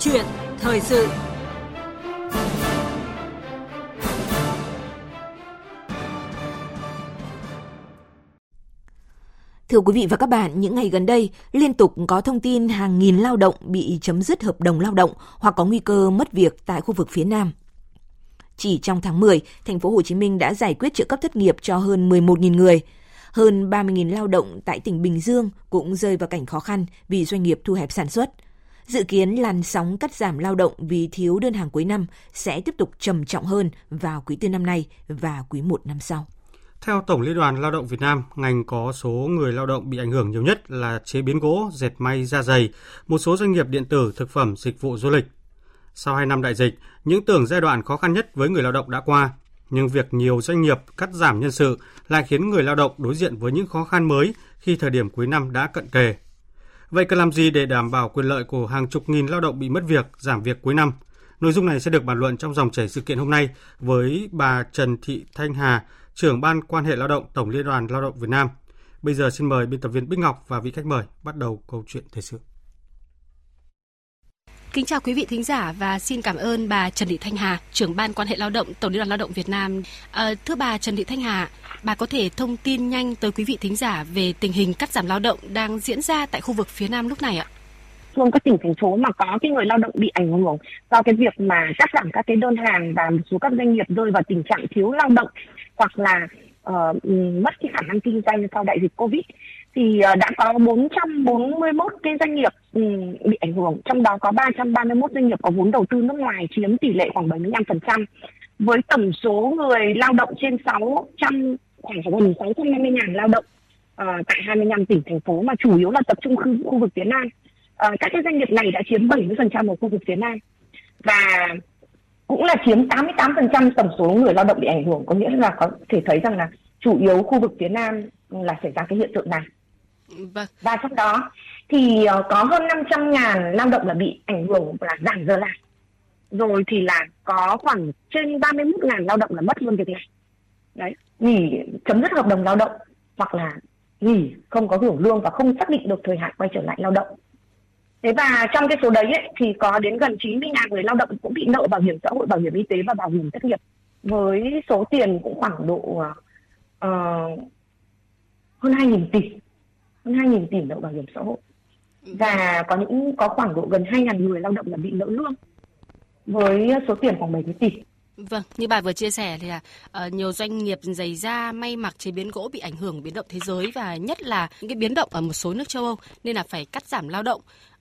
chuyện thời sự Thưa quý vị và các bạn, những ngày gần đây liên tục có thông tin hàng nghìn lao động bị chấm dứt hợp đồng lao động hoặc có nguy cơ mất việc tại khu vực phía Nam. Chỉ trong tháng 10, thành phố Hồ Chí Minh đã giải quyết trợ cấp thất nghiệp cho hơn 11.000 người. Hơn 30.000 lao động tại tỉnh Bình Dương cũng rơi vào cảnh khó khăn vì doanh nghiệp thu hẹp sản xuất. Dự kiến làn sóng cắt giảm lao động vì thiếu đơn hàng cuối năm sẽ tiếp tục trầm trọng hơn vào quý tư năm nay và quý một năm sau. Theo Tổng Liên đoàn Lao động Việt Nam, ngành có số người lao động bị ảnh hưởng nhiều nhất là chế biến gỗ, dệt may, da dày, một số doanh nghiệp điện tử, thực phẩm, dịch vụ du lịch. Sau 2 năm đại dịch, những tưởng giai đoạn khó khăn nhất với người lao động đã qua, nhưng việc nhiều doanh nghiệp cắt giảm nhân sự lại khiến người lao động đối diện với những khó khăn mới khi thời điểm cuối năm đã cận kề. Vậy cần làm gì để đảm bảo quyền lợi của hàng chục nghìn lao động bị mất việc, giảm việc cuối năm? Nội dung này sẽ được bàn luận trong dòng chảy sự kiện hôm nay với bà Trần Thị Thanh Hà, trưởng ban quan hệ lao động Tổng Liên đoàn Lao động Việt Nam. Bây giờ xin mời biên tập viên Bích Ngọc và vị khách mời bắt đầu câu chuyện thời sự. Kính chào quý vị thính giả và xin cảm ơn bà Trần Thị Thanh Hà, trưởng ban quan hệ lao động Tổng Liên đoàn Lao động Việt Nam. À, thưa bà Trần Thị Thanh Hà, bà có thể thông tin nhanh tới quý vị thính giả về tình hình cắt giảm lao động đang diễn ra tại khu vực phía Nam lúc này ạ? phương các tỉnh thành phố mà có cái người lao động bị ảnh hưởng do cái việc mà cắt giảm các cái đơn hàng và một số các doanh nghiệp rơi vào tình trạng thiếu lao động hoặc là uh, mất cái khả năng kinh doanh sau đại dịch covid thì ờ, đã có 441 cái doanh nghiệp ừ, bị ảnh hưởng trong đó có 331 doanh nghiệp có vốn đầu tư nước ngoài chiếm tỷ lệ khoảng 75% với tổng số người lao động trên 600 khoảng gần 650 ngàn lao động uh, tại 25 tỉnh thành phố mà chủ yếu là tập trung khu, khu vực phía Nam. Uh, các cái doanh nghiệp này đã chiếm 70% ở khu vực phía Nam và cũng là chiếm 88% tổng số người lao động bị ảnh hưởng có nghĩa là có thể thấy rằng là chủ yếu khu vực phía Nam là xảy ra cái hiện tượng này. Vâng. Và trong đó thì ờ, có hơn 500 ngàn lao động là bị ảnh hưởng là giảm giờ làm. Rồi thì là có khoảng trên 31 ngàn lao động là mất luôn việc làm. Đấy, nghỉ chấm dứt hợp đồng lao động hoặc là nghỉ không có hưởng lương và không xác định được thời hạn quay trở lại lao động. Thế và trong cái số đấy ấy, thì có đến gần 90 ngàn người lao động cũng bị nợ bảo hiểm xã hội, bảo hiểm y tế và bảo hiểm thất nghiệp với số tiền cũng khoảng độ uh, hơn 2.000 tỷ hơn 2.000 tỷ nợ bảo hiểm xã hội. Và có những, có khoảng độ gần 2.000 người lao động là bị nợ lương với số tiền khoảng 70 tỷ. Vâng, như bà vừa chia sẻ thì là uh, nhiều doanh nghiệp giày da, may mặc, chế biến gỗ bị ảnh hưởng biến động thế giới và nhất là những cái biến động ở một số nước châu Âu nên là phải cắt giảm lao động.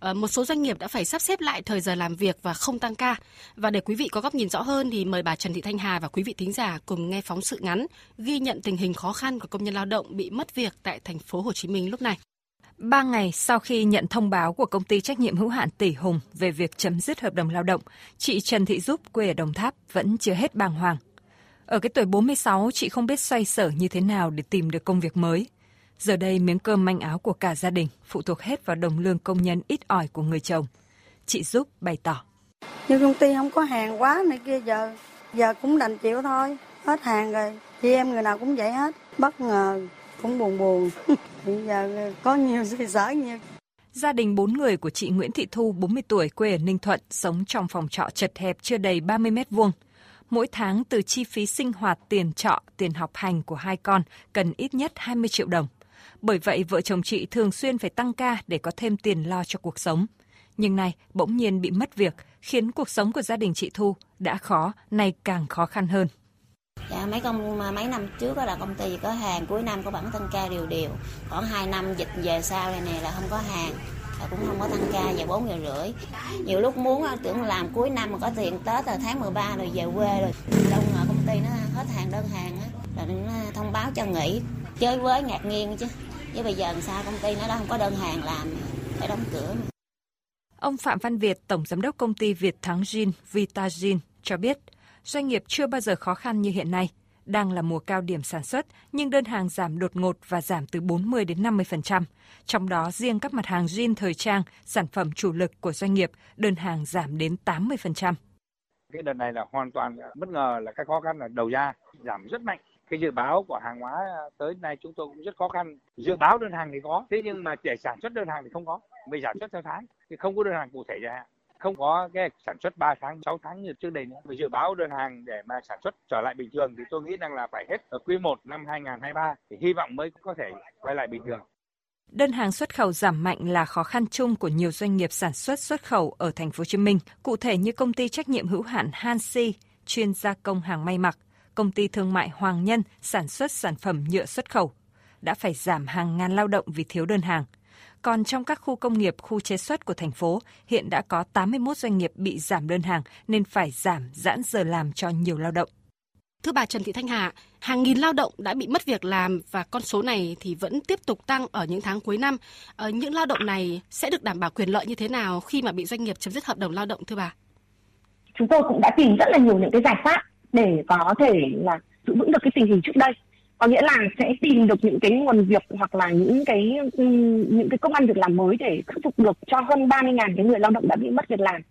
Uh, một số doanh nghiệp đã phải sắp xếp lại thời giờ làm việc và không tăng ca. Và để quý vị có góc nhìn rõ hơn thì mời bà Trần Thị Thanh Hà và quý vị thính giả cùng nghe phóng sự ngắn ghi nhận tình hình khó khăn của công nhân lao động bị mất việc tại thành phố Hồ Chí Minh lúc này. Ba ngày sau khi nhận thông báo của công ty trách nhiệm hữu hạn Tỷ Hùng về việc chấm dứt hợp đồng lao động, chị Trần Thị Giúp quê ở Đồng Tháp vẫn chưa hết bàng hoàng. Ở cái tuổi 46, chị không biết xoay sở như thế nào để tìm được công việc mới. Giờ đây miếng cơm manh áo của cả gia đình phụ thuộc hết vào đồng lương công nhân ít ỏi của người chồng. Chị Giúp bày tỏ. Nhưng công ty không có hàng quá này kia giờ, giờ cũng đành chịu thôi. Hết hàng rồi, chị em người nào cũng vậy hết. Bất ngờ cũng buồn buồn. Bây giờ có nhiều sự sở nhiều. Gia đình bốn người của chị Nguyễn Thị Thu, 40 tuổi, quê ở Ninh Thuận, sống trong phòng trọ chật hẹp chưa đầy 30 mét vuông. Mỗi tháng từ chi phí sinh hoạt, tiền trọ, tiền học hành của hai con cần ít nhất 20 triệu đồng. Bởi vậy, vợ chồng chị thường xuyên phải tăng ca để có thêm tiền lo cho cuộc sống. Nhưng nay, bỗng nhiên bị mất việc, khiến cuộc sống của gia đình chị Thu đã khó, nay càng khó khăn hơn. Dạ, mấy công mấy năm trước đó là công ty có hàng cuối năm có bản tăng ca đều đều khoảng 2 năm dịch về sau này nè là không có hàng là cũng không có tăng ca về bốn giờ rưỡi. Nhiều lúc muốn tưởng làm cuối năm mà có tiền tết là tháng 13 rồi về quê rồi. Đâu ngờ công ty nó hết hàng đơn hàng á là nó thông báo cho nghỉ. Chơi với ngạc nhiên chứ. Chứ bây giờ làm sao công ty nó đã không có đơn hàng làm phải đóng cửa Ông Phạm Văn Việt, Tổng Giám đốc Công ty Việt Thắng Jin Vitagin cho biết, doanh nghiệp chưa bao giờ khó khăn như hiện nay. Đang là mùa cao điểm sản xuất, nhưng đơn hàng giảm đột ngột và giảm từ 40 đến 50%. Trong đó, riêng các mặt hàng jean thời trang, sản phẩm chủ lực của doanh nghiệp, đơn hàng giảm đến 80%. Cái đợt này là hoàn toàn bất ngờ là cái khó khăn là đầu ra giảm rất mạnh cái dự báo của hàng hóa tới nay chúng tôi cũng rất khó khăn dự báo đơn hàng thì có thế nhưng mà để sản xuất đơn hàng thì không có vì sản xuất theo tháng thì không có đơn hàng cụ thể ra không có cái sản xuất 3 tháng 6 tháng như trước đây nữa vì dự báo đơn hàng để mà sản xuất trở lại bình thường thì tôi nghĩ rằng là phải hết ở quý 1 năm 2023 thì hy vọng mới có thể quay lại bình thường Đơn hàng xuất khẩu giảm mạnh là khó khăn chung của nhiều doanh nghiệp sản xuất xuất khẩu ở thành phố Hồ Chí Minh, cụ thể như công ty trách nhiệm hữu hạn Hansi, chuyên gia công hàng may mặc, công ty thương mại Hoàng Nhân sản xuất sản phẩm nhựa xuất khẩu đã phải giảm hàng ngàn lao động vì thiếu đơn hàng. Còn trong các khu công nghiệp, khu chế xuất của thành phố, hiện đã có 81 doanh nghiệp bị giảm đơn hàng nên phải giảm giãn giờ làm cho nhiều lao động. Thưa bà Trần Thị Thanh Hà, hàng nghìn lao động đã bị mất việc làm và con số này thì vẫn tiếp tục tăng ở những tháng cuối năm. Ở ờ, những lao động này sẽ được đảm bảo quyền lợi như thế nào khi mà bị doanh nghiệp chấm dứt hợp đồng lao động thưa bà? Chúng tôi cũng đã tìm rất là nhiều những cái giải pháp để có thể là giữ vững được cái tình hình trước đây có nghĩa là sẽ tìm được những cái nguồn việc hoặc là những cái ừ, những cái công an việc làm mới để khắc phục được cho hơn 30.000 cái người lao động đã bị mất việc làm.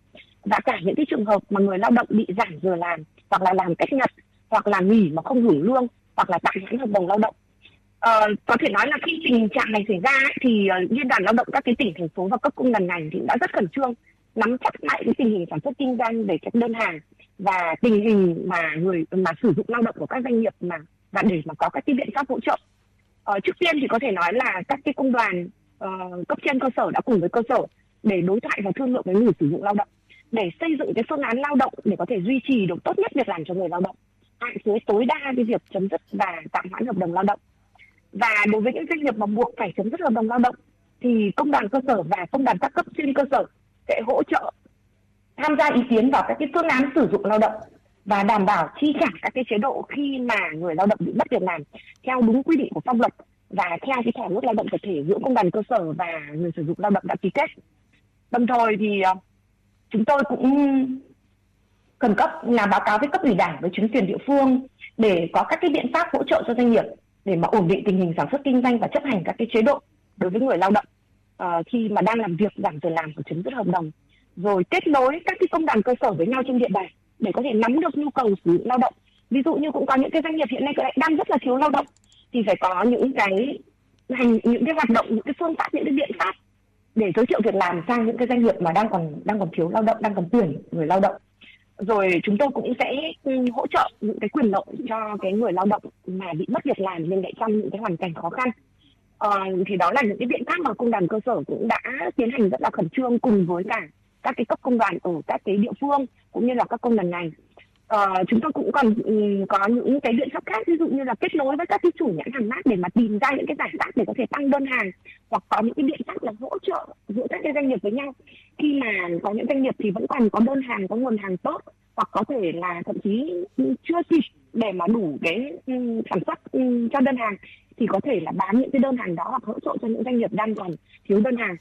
Và cả những cái trường hợp mà người lao động bị giảm giờ làm hoặc là làm cách nhật hoặc là nghỉ mà không hưởng lương hoặc là tạm hoãn hợp đồng lao động. Ờ, có thể nói là khi tình trạng này xảy ra thì ờ, liên đoàn lao động các cái tỉnh thành phố và cấp công đoàn ngành thì đã rất khẩn trương nắm chắc lại cái tình hình sản xuất kinh doanh về các đơn hàng và tình hình mà người mà sử dụng lao động của các doanh nghiệp mà và để mà có các cái biện pháp hỗ trợ. Ờ, trước tiên thì có thể nói là các cái công đoàn uh, cấp trên cơ sở đã cùng với cơ sở để đối thoại và thương lượng với người sử dụng lao động. Để xây dựng cái phương án lao động để có thể duy trì được tốt nhất việc làm cho người lao động. Hạn chế tối đa cái việc chấm dứt và tạm hoãn hợp đồng lao động. Và đối với những doanh nghiệp mà buộc phải chấm dứt hợp đồng lao động thì công đoàn cơ sở và công đoàn các cấp trên cơ sở sẽ hỗ trợ tham gia ý kiến vào các cái phương án sử dụng lao động và đảm bảo chi trả các cái chế độ khi mà người lao động bị mất việc làm theo đúng quy định của pháp luật và theo cái thỏa ước lao động tập thể giữa công đoàn cơ sở và người sử dụng lao động đã ký kết. Đồng thời thì ờ, chúng tôi cũng cần cấp làm báo cáo với cấp ủy đảng với chính quyền địa phương để có các cái biện pháp hỗ trợ cho doanh nghiệp để mà ổn định tình hình sản xuất kinh doanh và chấp hành các cái chế độ đối với người lao động uh, khi mà đang làm việc giảm giờ làm của chấm dứt hợp đồng rồi kết nối các cái công đoàn cơ sở với nhau trên địa bàn để có thể nắm được nhu cầu sử dụng lao động. Ví dụ như cũng có những cái doanh nghiệp hiện nay đang rất là thiếu lao động thì phải có những cái hành những cái hoạt động những cái phương pháp những cái biện pháp để giới thiệu việc làm sang những cái doanh nghiệp mà đang còn đang còn thiếu lao động đang còn tuyển người lao động. Rồi chúng tôi cũng sẽ ừ, hỗ trợ những cái quyền lợi cho cái người lao động mà bị mất việc làm nhưng lại trong những cái hoàn cảnh khó khăn. Ờ, thì đó là những cái biện pháp mà công đoàn cơ sở cũng đã tiến hành rất là khẩn trương cùng với cả các cái cấp công đoàn ở các cái địa phương cũng như là các công đoàn ngành. Uh, chúng tôi cũng còn um, có những cái biện pháp khác ví dụ như là kết nối với các cái chủ nhãn hàng mát để mà tìm ra những cái giải pháp để có thể tăng đơn hàng hoặc có những cái biện pháp là hỗ trợ giữa các cái doanh nghiệp với nhau. Khi mà có những doanh nghiệp thì vẫn còn có đơn hàng có nguồn hàng tốt hoặc có thể là thậm chí chưa kịp để mà đủ cái um, sản xuất um, cho đơn hàng thì có thể là bán những cái đơn hàng đó hoặc hỗ trợ cho những doanh nghiệp đang còn thiếu đơn hàng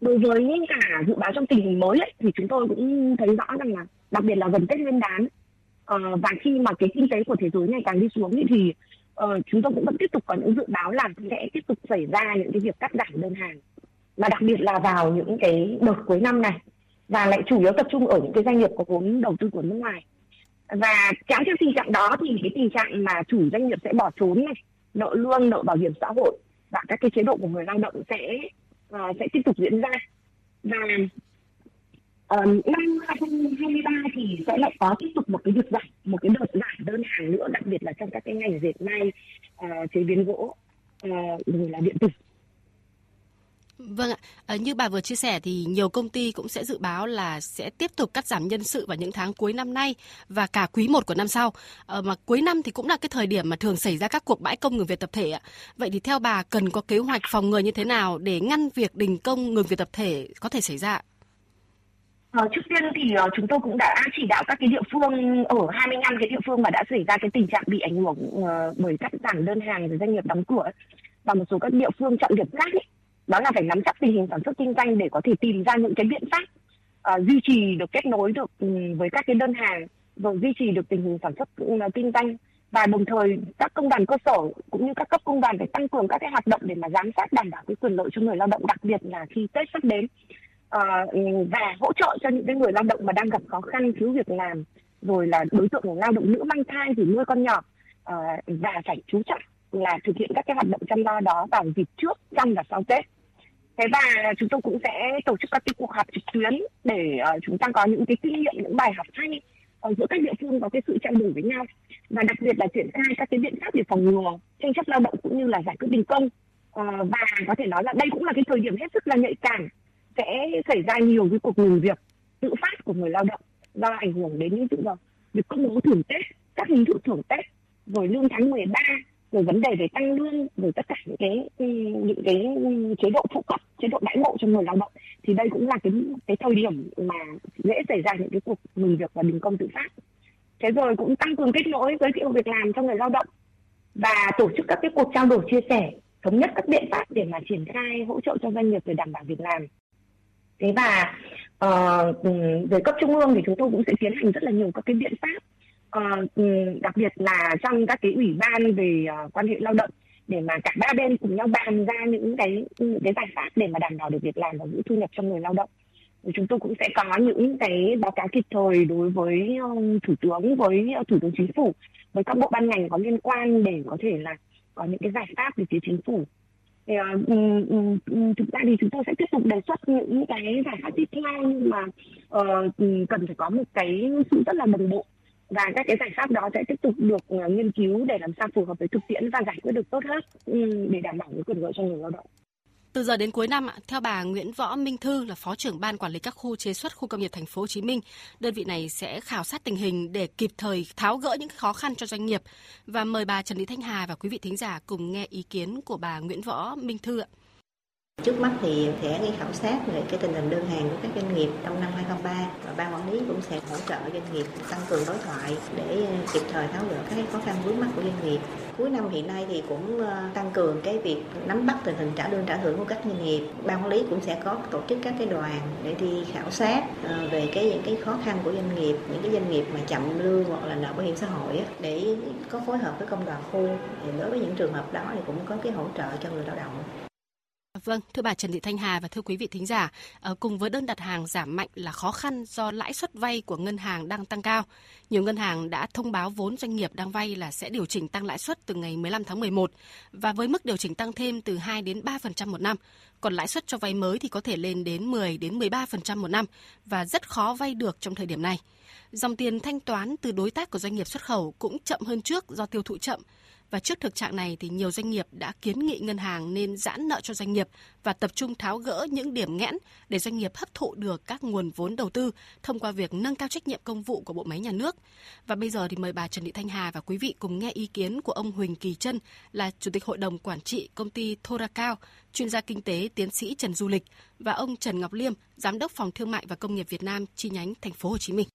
đối với cả dự báo trong tình hình mới ấy, thì chúng tôi cũng thấy rõ rằng là đặc biệt là gần tết nguyên đán uh, và khi mà cái kinh tế của thế giới ngày càng đi xuống thì uh, chúng tôi cũng vẫn tiếp tục có những dự báo là sẽ tiếp tục xảy ra những cái việc cắt giảm đơn hàng. Và đặc biệt là vào những cái đợt cuối năm này và lại chủ yếu tập trung ở những cái doanh nghiệp có vốn đầu tư của nước ngoài. Và kéo theo tình trạng đó thì cái tình trạng mà chủ doanh nghiệp sẽ bỏ trốn này nợ lương nợ bảo hiểm xã hội và các cái chế độ của người lao động sẽ uh, sẽ tiếp tục diễn ra. Và um, năm 2023 thì sẽ lại có tiếp tục một cái việc giảm một cái đợt giảm đơn hàng nữa đặc biệt là trong các cái ngành dệt may uh, chế biến gỗ uh, rồi là điện tử. Vâng ạ, à, như bà vừa chia sẻ thì nhiều công ty cũng sẽ dự báo là sẽ tiếp tục cắt giảm nhân sự vào những tháng cuối năm nay và cả quý 1 của năm sau. À, mà cuối năm thì cũng là cái thời điểm mà thường xảy ra các cuộc bãi công ngừng việc tập thể ạ. Vậy thì theo bà cần có kế hoạch phòng ngừa như thế nào để ngăn việc đình công ngừng việc tập thể có thể xảy ra? Ờ, trước tiên thì uh, chúng tôi cũng đã chỉ đạo các cái địa phương ở 25 cái địa phương mà đã xảy ra cái tình trạng bị ảnh hưởng uh, bởi cắt giảm đơn hàng rồi doanh nghiệp đóng cửa và một số các địa phương trọng điểm khác ấy, đó là phải nắm chắc tình hình sản xuất kinh doanh để có thể tìm ra những cái biện pháp uh, duy trì được kết nối được um, với các cái đơn hàng rồi duy trì được tình hình sản xuất uh, kinh doanh. Và đồng thời các công đoàn cơ sở cũng như các cấp công đoàn phải tăng cường các cái hoạt động để mà giám sát đảm bảo cái quyền lợi cho người lao động đặc biệt là khi tết sắp đến. Uh, và hỗ trợ cho những cái người lao động mà đang gặp khó khăn thiếu việc làm rồi là đối tượng lao động nữ mang thai thì nuôi con nhỏ. Uh, và phải chú trọng là thực hiện các cái hoạt động chăm lo đó vào dịp trước trong và sau tết. Thế và chúng tôi cũng sẽ tổ chức các cái cuộc họp trực tuyến để uh, chúng ta có những cái kinh nghiệm, những bài học hay ở giữa các địa phương có cái sự trao đổi với nhau. Và đặc biệt là triển khai các cái biện pháp để phòng ngừa tranh chấp lao động cũng như là giải quyết đình công. Uh, và có thể nói là đây cũng là cái thời điểm hết sức là nhạy cảm sẽ xảy ra nhiều cái cuộc ngừng việc tự phát của người lao động do ảnh hưởng đến những tự do việc công bố thưởng Tết, các hình thức thưởng Tết, rồi lương tháng 13, rồi vấn đề về tăng lương, rồi tất cả những cái ừ, những cái chế độ phụ cấp, chế độ đãi ngộ cho người lao động thì đây cũng là cái cái thời điểm mà dễ xảy ra những cái cuộc ngừng việc và đình công tự phát. Thế rồi cũng tăng cường kết nối giới thiệu việc làm cho người lao động và tổ chức các cái cuộc trao đổi chia sẻ thống nhất các biện pháp để mà triển khai hỗ trợ cho doanh nghiệp để đảm bảo việc làm thế và uh, về cấp trung ương thì chúng tôi cũng sẽ tiến hành rất là nhiều các cái biện pháp Ờ, ừ, đặc biệt là trong các cái ủy ban về ờ, quan hệ lao động để mà cả ba bên cùng nhau bàn ra những cái những cái giải pháp để mà đảm bảo được việc làm và giữ thu nhập cho người lao động. Chúng tôi cũng sẽ có những cái báo cáo kịp thời đối với ờ, thủ tướng với thủ tướng chính phủ với các bộ ban ngành có liên quan để có thể là có những cái giải pháp từ phía chính phủ. Thì, uh, thực ra thì chúng tôi sẽ tiếp tục đề xuất những cái giải pháp tiếp theo nhưng mà uh, cần phải có một cái sự rất là đồng bộ và các cái giải pháp đó sẽ tiếp tục được ờ, nghiên cứu để làm sao phù hợp với thực tiễn và giải quyết được tốt hơn ừ, để đảm bảo quyền lợi cho người lao động. Từ giờ đến cuối năm, theo bà Nguyễn Võ Minh Thư là Phó trưởng ban quản lý các khu chế xuất khu công nghiệp thành phố Hồ Chí Minh, đơn vị này sẽ khảo sát tình hình để kịp thời tháo gỡ những khó khăn cho doanh nghiệp và mời bà Trần Thị Thanh Hà và quý vị thính giả cùng nghe ý kiến của bà Nguyễn Võ Minh Thư ạ. Trước mắt thì sẽ đi khảo sát về cái tình hình đơn hàng của các doanh nghiệp trong năm 2023 và ban quản lý cũng sẽ hỗ trợ doanh nghiệp tăng cường đối thoại để ờ, kịp thời tháo gỡ các khó khăn vướng mắt của doanh nghiệp. Cuối năm hiện nay thì cũng ờ, tăng cường cái việc nắm bắt tình hình trả lương trả thưởng của các doanh nghiệp. Ban quản lý cũng sẽ có tổ chức các cái đoàn để đi khảo sát ờ, về cái những cái khó khăn của doanh nghiệp, những cái doanh nghiệp mà chậm lương hoặc là nợ bảo hiểm xã hội để có phối hợp với công đoàn khu. Thì đối với những trường hợp đó thì cũng có cái hỗ trợ cho người lao động. Vâng, thưa bà Trần Thị Thanh Hà và thưa quý vị thính giả, ờ, cùng với đơn đặt hàng giảm mạnh là khó khăn do lãi suất vay của ngân hàng đang tăng cao. Nhiều ngân hàng đã thông báo vốn doanh nghiệp đang vay là sẽ điều chỉnh tăng lãi suất từ ngày 15 tháng 11 và với mức điều chỉnh tăng thêm từ 2 đến 3% một năm. Còn lãi suất cho vay mới thì có thể lên đến 10 đến 13% một năm và rất khó vay được trong thời điểm này. Dòng tiền thanh toán từ đối tác của doanh nghiệp xuất khẩu cũng chậm hơn trước do tiêu thụ chậm và trước thực trạng này thì nhiều doanh nghiệp đã kiến nghị ngân hàng nên giãn nợ cho doanh nghiệp và tập trung tháo gỡ những điểm nghẽn để doanh nghiệp hấp thụ được các nguồn vốn đầu tư thông qua việc nâng cao trách nhiệm công vụ của bộ máy nhà nước. Và bây giờ thì mời bà Trần Thị Thanh Hà và quý vị cùng nghe ý kiến của ông Huỳnh Kỳ Trân là Chủ tịch Hội đồng Quản trị công ty Thoracao, chuyên gia kinh tế tiến sĩ Trần Du Lịch và ông Trần Ngọc Liêm, Giám đốc Phòng Thương mại và Công nghiệp Việt Nam chi nhánh thành phố Hồ Chí Minh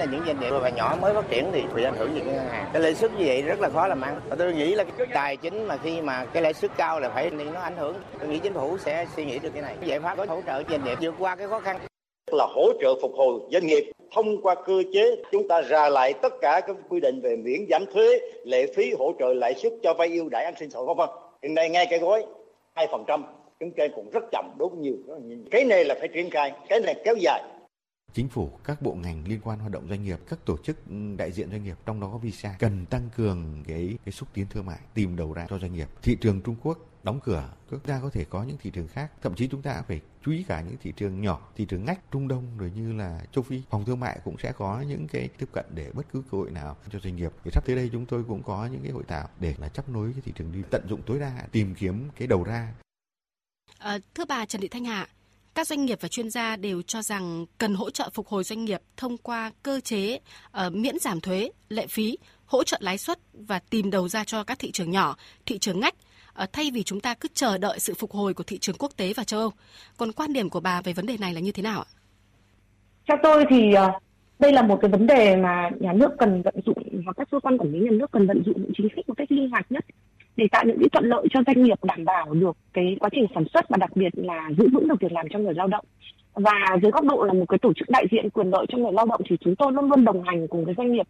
là những doanh nghiệp và nhỏ mới phát triển thì bị ảnh hưởng gì ngân hàng? Cái lãi suất như vậy rất là khó làm ăn. Và tôi nghĩ là cái tài chính mà khi mà cái lãi suất cao là phải thì nó ảnh hưởng. Tôi nghĩ chính phủ sẽ suy nghĩ được cái này. Giải pháp có hỗ trợ doanh nghiệp vượt qua cái khó khăn. Là hỗ trợ phục hồi doanh nghiệp thông qua cơ chế chúng ta ra lại tất cả các quy định về miễn giảm thuế lệ phí hỗ trợ lãi suất cho vay ưu đãi an sinh xã hội vân hiện nay ngay cái gói hai phần trăm chúng ta cũng rất chậm đối với nhiều. Cái này là phải triển khai cái này kéo dài chính phủ, các bộ ngành liên quan hoạt động doanh nghiệp, các tổ chức ừ, đại diện doanh nghiệp trong đó có visa cần tăng cường cái cái xúc tiến thương mại, tìm đầu ra cho doanh nghiệp. Thị trường Trung Quốc đóng cửa, chúng ta có thể có những thị trường khác, thậm chí chúng ta phải chú ý cả những thị trường nhỏ, thị trường ngách Trung Đông rồi như là châu Phi. Phòng thương mại cũng sẽ có những cái tiếp cận để bất cứ cơ hội nào cho doanh nghiệp. Thì sắp tới đây chúng tôi cũng có những cái hội thảo để là chấp nối cái thị trường đi tận dụng tối đa, tìm kiếm cái đầu ra. À, thưa bà Trần Thị Thanh Hạ, các doanh nghiệp và chuyên gia đều cho rằng cần hỗ trợ phục hồi doanh nghiệp thông qua cơ chế uh, miễn giảm thuế, lệ phí, hỗ trợ lãi suất và tìm đầu ra cho các thị trường nhỏ, thị trường ngách uh, thay vì chúng ta cứ chờ đợi sự phục hồi của thị trường quốc tế và châu Âu. Còn quan điểm của bà về vấn đề này là như thế nào ạ? Theo tôi thì uh, đây là một cái vấn đề mà nhà nước cần vận dụng và các cơ quan quản lý nhà nước cần vận dụng những chính sách một cách linh hoạt nhất để tạo những cái thuận lợi cho doanh nghiệp đảm bảo được cái quá trình sản xuất và đặc biệt là giữ vững được việc làm cho người lao động. Và dưới góc độ là một cái tổ chức đại diện quyền lợi cho người lao động thì chúng tôi luôn luôn đồng hành cùng với doanh nghiệp,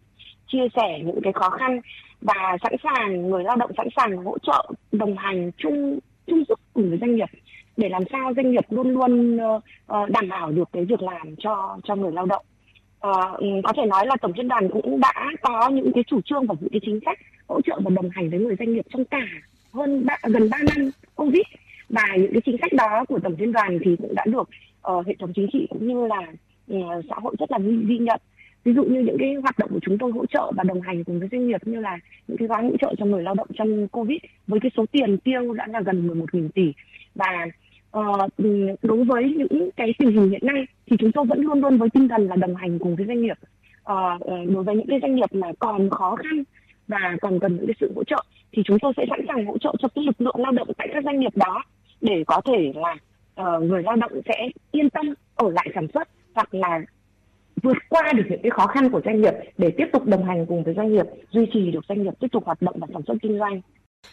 chia sẻ những cái khó khăn và sẵn sàng, người lao động sẵn sàng hỗ trợ, đồng hành chung chung sức cùng với doanh nghiệp để làm sao doanh nghiệp luôn luôn ờ, ờ, đảm bảo được cái việc làm cho cho người lao động uh, có thể nói là tổng liên đoàn cũng đã có những cái chủ trương và những cái chính sách hỗ trợ và đồng hành với người doanh nghiệp trong cả hơn 3, gần 3 năm covid. Và những cái chính sách đó của tổng liên đoàn thì cũng đã được uh, hệ thống chính trị cũng như là uh, xã hội rất là ghi, ghi nhận. Ví dụ như những cái hoạt động của chúng tôi hỗ trợ và đồng hành cùng với doanh nghiệp như là những cái gói hỗ trợ cho người lao động trong covid với cái số tiền tiêu đã là gần 11.000 tỷ. Và Ờ, ừ, đối với những cái tình hình hiện nay thì chúng tôi vẫn luôn luôn với tinh thần là đồng hành cùng với doanh nghiệp. Uh, đối với những cái doanh nghiệp mà còn khó khăn và còn cần những cái sự hỗ trợ thì chúng tôi sẽ sẵn sàng hỗ trợ cho cái lực lượng lao động tại các doanh nghiệp đó để có thể là uh, người lao động sẽ yên tâm ở lại sản xuất hoặc là vượt qua được những cái khó khăn của doanh nghiệp để tiếp tục đồng hành cùng với doanh nghiệp duy trì được doanh nghiệp tiếp tục hoạt động và sản xuất kinh doanh.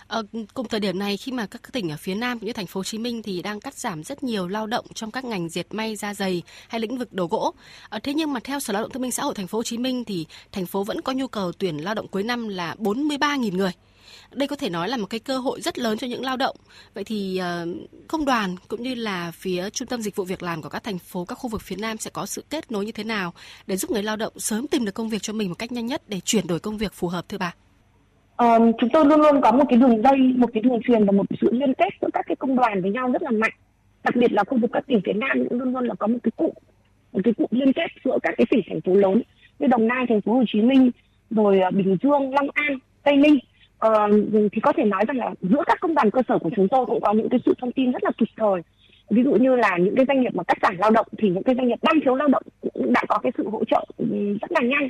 À, cùng thời điểm này khi mà các tỉnh ở phía Nam cũng như thành phố Hồ Chí Minh thì đang cắt giảm rất nhiều lao động trong các ngành dệt may, da giày hay lĩnh vực đồ gỗ. À, thế nhưng mà theo Sở Lao động Thương binh Xã hội thành phố Hồ Chí Minh thì thành phố vẫn có nhu cầu tuyển lao động cuối năm là 43.000 người. Đây có thể nói là một cái cơ hội rất lớn cho những lao động. Vậy thì ờ, công đoàn cũng như là phía trung tâm dịch vụ việc làm của các thành phố, các khu vực phía Nam sẽ có sự kết nối như thế nào để giúp người lao động sớm tìm được công việc cho mình một cách nhanh nhất để chuyển đổi công việc phù hợp thưa bà? Um, chúng tôi luôn luôn có một cái đường dây, một cái đường truyền và một sự liên kết giữa các cái công đoàn với nhau rất là mạnh. Đặc biệt là khu vực các tỉnh phía Nam cũng luôn luôn là có một cái cụ một cái cụ liên kết giữa các cái tỉnh thành phố lớn như Đồng Nai, thành phố Hồ Chí Minh, rồi ờ, Bình Dương, Long An, Tây Ninh. Uh, thì có thể nói rằng là giữa các công đoàn cơ sở của chúng tôi cũng có những cái sự thông tin rất là kịp thời ví dụ như là những cái doanh nghiệp mà cắt giảm lao động thì những cái doanh nghiệp đang thiếu lao động cũng đã có cái sự hỗ trợ rất là nhanh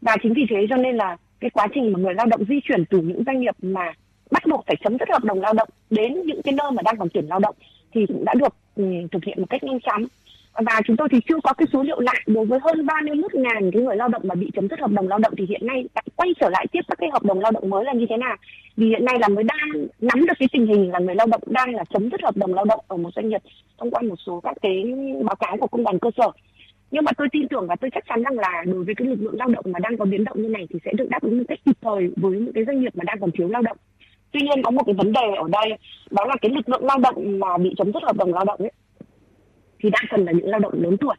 và chính vì thế cho nên là cái quá trình mà người lao động di chuyển từ những doanh nghiệp mà bắt buộc phải chấm dứt hợp đồng lao động đến những cái nơi mà đang còn tuyển lao động thì cũng đã được um, thực hiện một cách nhanh chóng. Và chúng tôi thì chưa có cái số liệu lại. Đối với hơn 31 ngàn cái người lao động mà bị chấm dứt hợp đồng lao động thì hiện nay đã quay trở lại tiếp các cái hợp đồng lao động mới là như thế nào? Vì hiện nay là mới đang nắm được cái tình hình là người lao động đang là chấm dứt hợp đồng lao động ở một doanh nghiệp thông qua một số các cái báo cáo của công đoàn cơ sở nhưng mà tôi tin tưởng và tôi chắc chắn rằng là đối với cái lực lượng lao động mà đang có biến động như này thì sẽ được đáp ứng một cách kịp thời với những cái doanh nghiệp mà đang còn thiếu lao động. Tuy nhiên có một cái vấn đề ở đây đó là cái lực lượng lao động mà bị chấm dứt hợp đồng lao động ấy thì đa phần là những lao động lớn tuổi.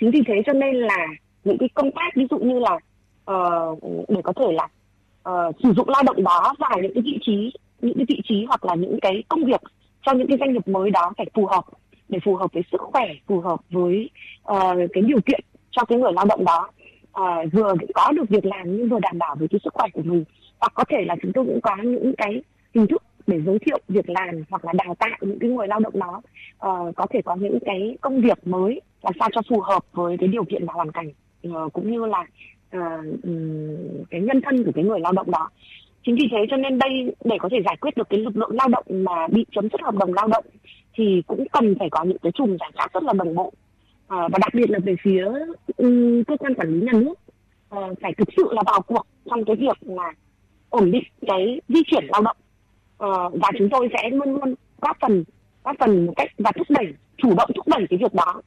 Chính vì thế cho nên là những cái công tác ví dụ như là uh, để có thể là uh, sử dụng lao động đó vào những cái vị trí những cái vị trí hoặc là những cái công việc cho những cái doanh nghiệp mới đó phải phù hợp để phù hợp với sức khỏe phù hợp với uh, cái điều kiện cho cái người lao động đó. Uh, vừa có được việc làm nhưng vừa đảm bảo với cái sức khỏe của mình. Hoặc có thể là chúng tôi cũng có những cái hình thức để giới thiệu việc làm hoặc là đào tạo những cái người lao động đó. Uh, có thể có những cái công việc mới làm sao cho phù hợp với cái điều kiện và hoàn cảnh uh, cũng như là uh, cái nhân thân của cái người lao động đó. Chính vì thế cho nên đây để có thể giải quyết được cái lực lượng lao động mà bị chấm dứt hợp đồng lao động thì cũng cần phải có những cái chùm giải pháp rất là đồng bộ. À, và đặc biệt là về phía um, cơ quan quản lý nhà nước uh, phải thực sự là vào cuộc trong cái việc là ổn định cái di chuyển lao động. Uh, và chúng tôi sẽ luôn luôn góp phần góp phần một cách và thúc đẩy chủ động thúc đẩy cái việc đó.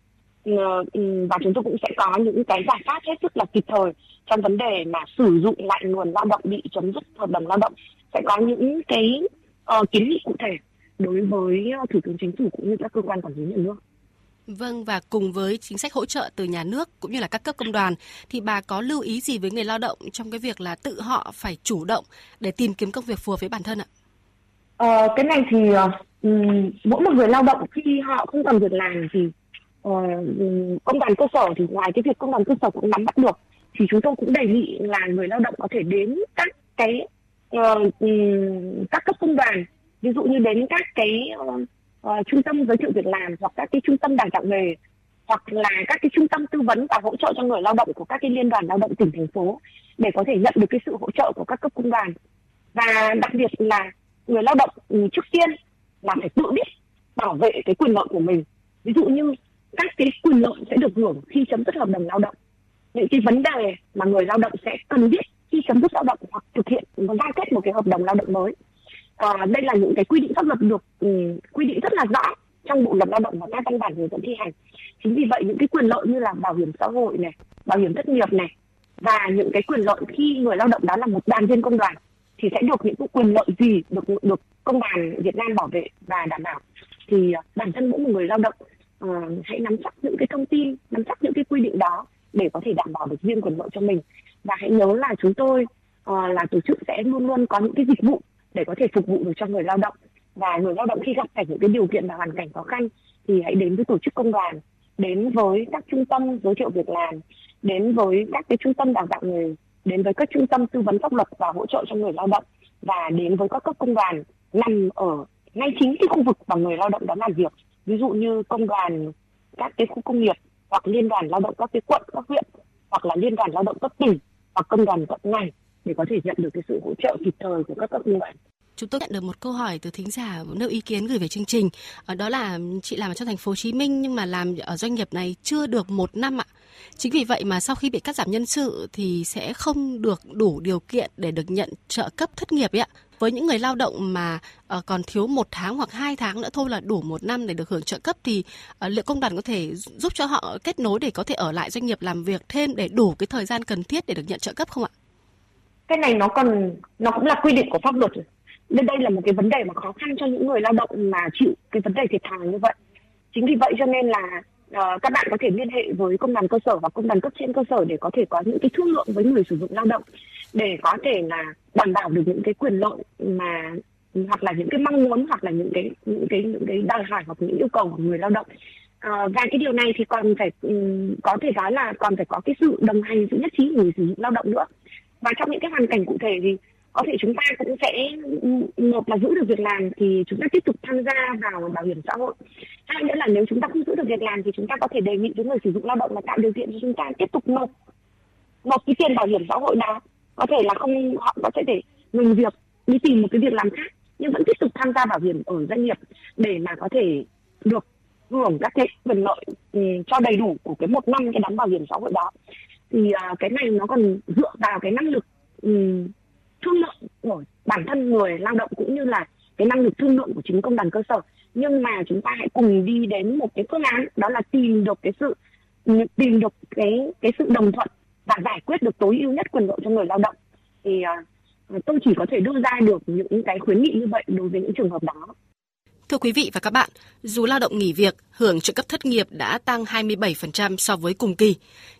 Ừ, và chúng tôi cũng sẽ có những cái giải pháp hết sức là kịp thời trong vấn đề mà sử dụng lại nguồn lao động bị chấm dứt hợp đồng lao động. Sẽ có những cái uh, kiến nghị cụ thể đối với thủ tướng chính phủ cũng như các cơ quan quản lý nhà nước. Vâng và cùng với chính sách hỗ trợ từ nhà nước cũng như là các cấp công đoàn thì bà có lưu ý gì với người lao động trong cái việc là tự họ phải chủ động để tìm kiếm công việc phù hợp với bản thân ạ? Ờ, cái này thì uh, mỗi một người lao động khi họ không còn việc làm thì uh, công đoàn cơ sở thì ngoài cái việc công đoàn cơ sở cũng nắm bắt được thì chúng tôi cũng đề nghị là người lao động có thể đến các cái uh, các cấp công đoàn ví dụ như đến các cái uh, uh, trung tâm giới thiệu việc làm hoặc các cái trung tâm đào tạo nghề hoặc là các cái trung tâm tư vấn và hỗ trợ cho người lao động của các cái liên đoàn lao động tỉnh thành phố để có thể nhận được cái sự hỗ trợ của các cấp công đoàn. Và đặc biệt là người lao động ừ, trước tiên là phải tự biết bảo vệ cái quyền lợi của mình. Ví dụ như các cái quyền lợi sẽ được hưởng khi chấm dứt hợp đồng lao động. Những cái vấn đề mà người lao động sẽ cần biết khi chấm dứt lao động hoặc thực hiện ừ, giao kết một cái hợp đồng lao động mới à, đây là những cái quy định pháp luật được um, quy định rất là rõ trong bộ luật lao động và các văn bản hướng dẫn thi hành. Chính vì vậy những cái quyền lợi như là bảo hiểm xã hội này bảo hiểm thất nghiệp này và những cái quyền lợi khi người lao động đó là một đoàn viên công đoàn thì sẽ được những cái quyền lợi gì được được công đoàn Việt Nam bảo vệ và đảm bảo. Thì ờ, bản thân mỗi một người lao động uh, hãy nắm chắc những cái thông tin nắm chắc những cái quy định đó để có thể đảm bảo được riêng quyền lợi cho mình. Và hãy nhớ là chúng tôi uh, là tổ chức sẽ luôn luôn có những cái dịch vụ để có thể phục vụ được cho người lao động. Và người lao động khi gặp phải những cái điều kiện và hoàn cảnh khó khăn thì hãy đến với tổ chức công đoàn, đến với các trung tâm giới thiệu việc làm, đến với các cái trung tâm đào tạo nghề, đến với các trung tâm tư vấn pháp luật và hỗ trợ cho người lao động, và đến với các cấp công đoàn nằm ở ngay chính cái khu vực mà người lao động đó làm việc. Ví dụ như công đoàn các cái khu công nghiệp, hoặc liên đoàn lao động các cái quận, các huyện, hoặc là liên đoàn lao động cấp tỉnh, hoặc công đoàn cấp ngành để có thể nhận được cái sự hỗ trợ kịp thời của các cấp công chúng tôi nhận được một câu hỏi từ thính giả nêu ý kiến gửi về chương trình. Ờ, đó là chị làm ở trong thành phố Hồ Chí Minh nhưng mà làm ở doanh nghiệp này chưa được một năm ạ. Chính vì vậy mà sau khi bị cắt giảm nhân sự thì sẽ không được đủ điều kiện để được nhận trợ cấp thất nghiệp ấy ạ. Với những người lao động mà ờ, còn thiếu một tháng hoặc hai tháng nữa thôi là đủ một năm để được hưởng trợ cấp thì ờ, liệu công đoàn có thể giúp cho họ kết nối để có thể ở lại doanh nghiệp làm việc thêm để đủ cái thời gian cần thiết để được nhận trợ cấp không ạ? Cái này nó còn nó cũng là quy định của pháp luật nên đây là một cái vấn đề mà khó khăn cho những người lao động mà chịu cái vấn đề thiệt thòi như vậy. Chính vì vậy cho nên là uh, các bạn có thể liên hệ với công đoàn cơ sở và công đoàn cấp trên cơ sở để có thể có những cái thương lượng với người sử dụng lao động để có thể là đảm bảo được những cái quyền lợi mà hoặc là những cái mong muốn hoặc là những cái những cái những cái đòi hỏi hoặc những yêu cầu của người lao động. À, và cái điều này thì còn phải um, có thể nói là còn phải có cái sự đồng hành sự nhất trí của người sử dụng lao động nữa và trong những cái hoàn cảnh cụ thể thì có thể chúng ta cũng sẽ, một là giữ được việc làm thì chúng ta tiếp tục tham gia vào bảo hiểm xã hội. Hai nữa là nếu chúng ta không giữ được việc làm thì chúng ta có thể đề nghị với người sử dụng lao động là tạo điều kiện cho chúng ta tiếp tục nộp nộp cái tiền bảo hiểm xã hội đó. Có thể là không, họ có thể để ngừng việc, đi tìm một cái việc làm khác, nhưng vẫn tiếp tục tham gia bảo hiểm ở doanh nghiệp để mà có thể được hưởng các cái quyền lợi ừ, cho đầy đủ của cái một năm cái đóng bảo hiểm xã hội đó thì uh, cái này nó còn dựa vào cái năng lực um, thương lượng của bản thân người lao động cũng như là cái năng lực thương lượng của chính công đoàn cơ sở nhưng mà chúng ta hãy cùng đi đến một cái phương án đó là tìm được cái sự tìm được cái cái sự đồng thuận và giải quyết được tối ưu nhất quyền lợi cho người lao động thì uh, tôi chỉ có thể đưa ra được những cái khuyến nghị như vậy đối với những trường hợp đó. Thưa quý vị và các bạn, dù lao động nghỉ việc, hưởng trợ cấp thất nghiệp đã tăng 27% so với cùng kỳ,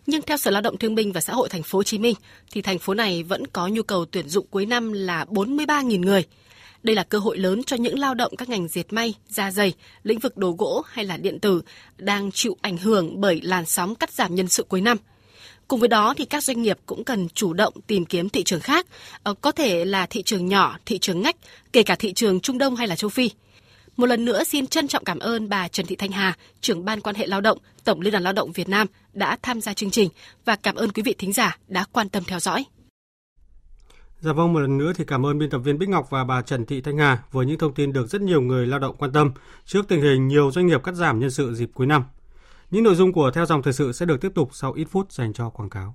nhưng theo Sở Lao động Thương binh và Xã hội thành phố Hồ Chí Minh thì thành phố này vẫn có nhu cầu tuyển dụng cuối năm là 43.000 người. Đây là cơ hội lớn cho những lao động các ngành dệt may, da dày, lĩnh vực đồ gỗ hay là điện tử đang chịu ảnh hưởng bởi làn sóng cắt giảm nhân sự cuối năm. Cùng với đó thì các doanh nghiệp cũng cần chủ động tìm kiếm thị trường khác, ờ, có thể là thị trường nhỏ, thị trường ngách, kể cả thị trường Trung Đông hay là châu Phi. Một lần nữa xin trân trọng cảm ơn bà Trần Thị Thanh Hà, trưởng ban quan hệ lao động, Tổng Liên đoàn Lao động Việt Nam đã tham gia chương trình và cảm ơn quý vị thính giả đã quan tâm theo dõi. Dạ vâng, một lần nữa thì cảm ơn biên tập viên Bích Ngọc và bà Trần Thị Thanh Hà với những thông tin được rất nhiều người lao động quan tâm trước tình hình nhiều doanh nghiệp cắt giảm nhân sự dịp cuối năm. Những nội dung của Theo dòng thời sự sẽ được tiếp tục sau ít phút dành cho quảng cáo.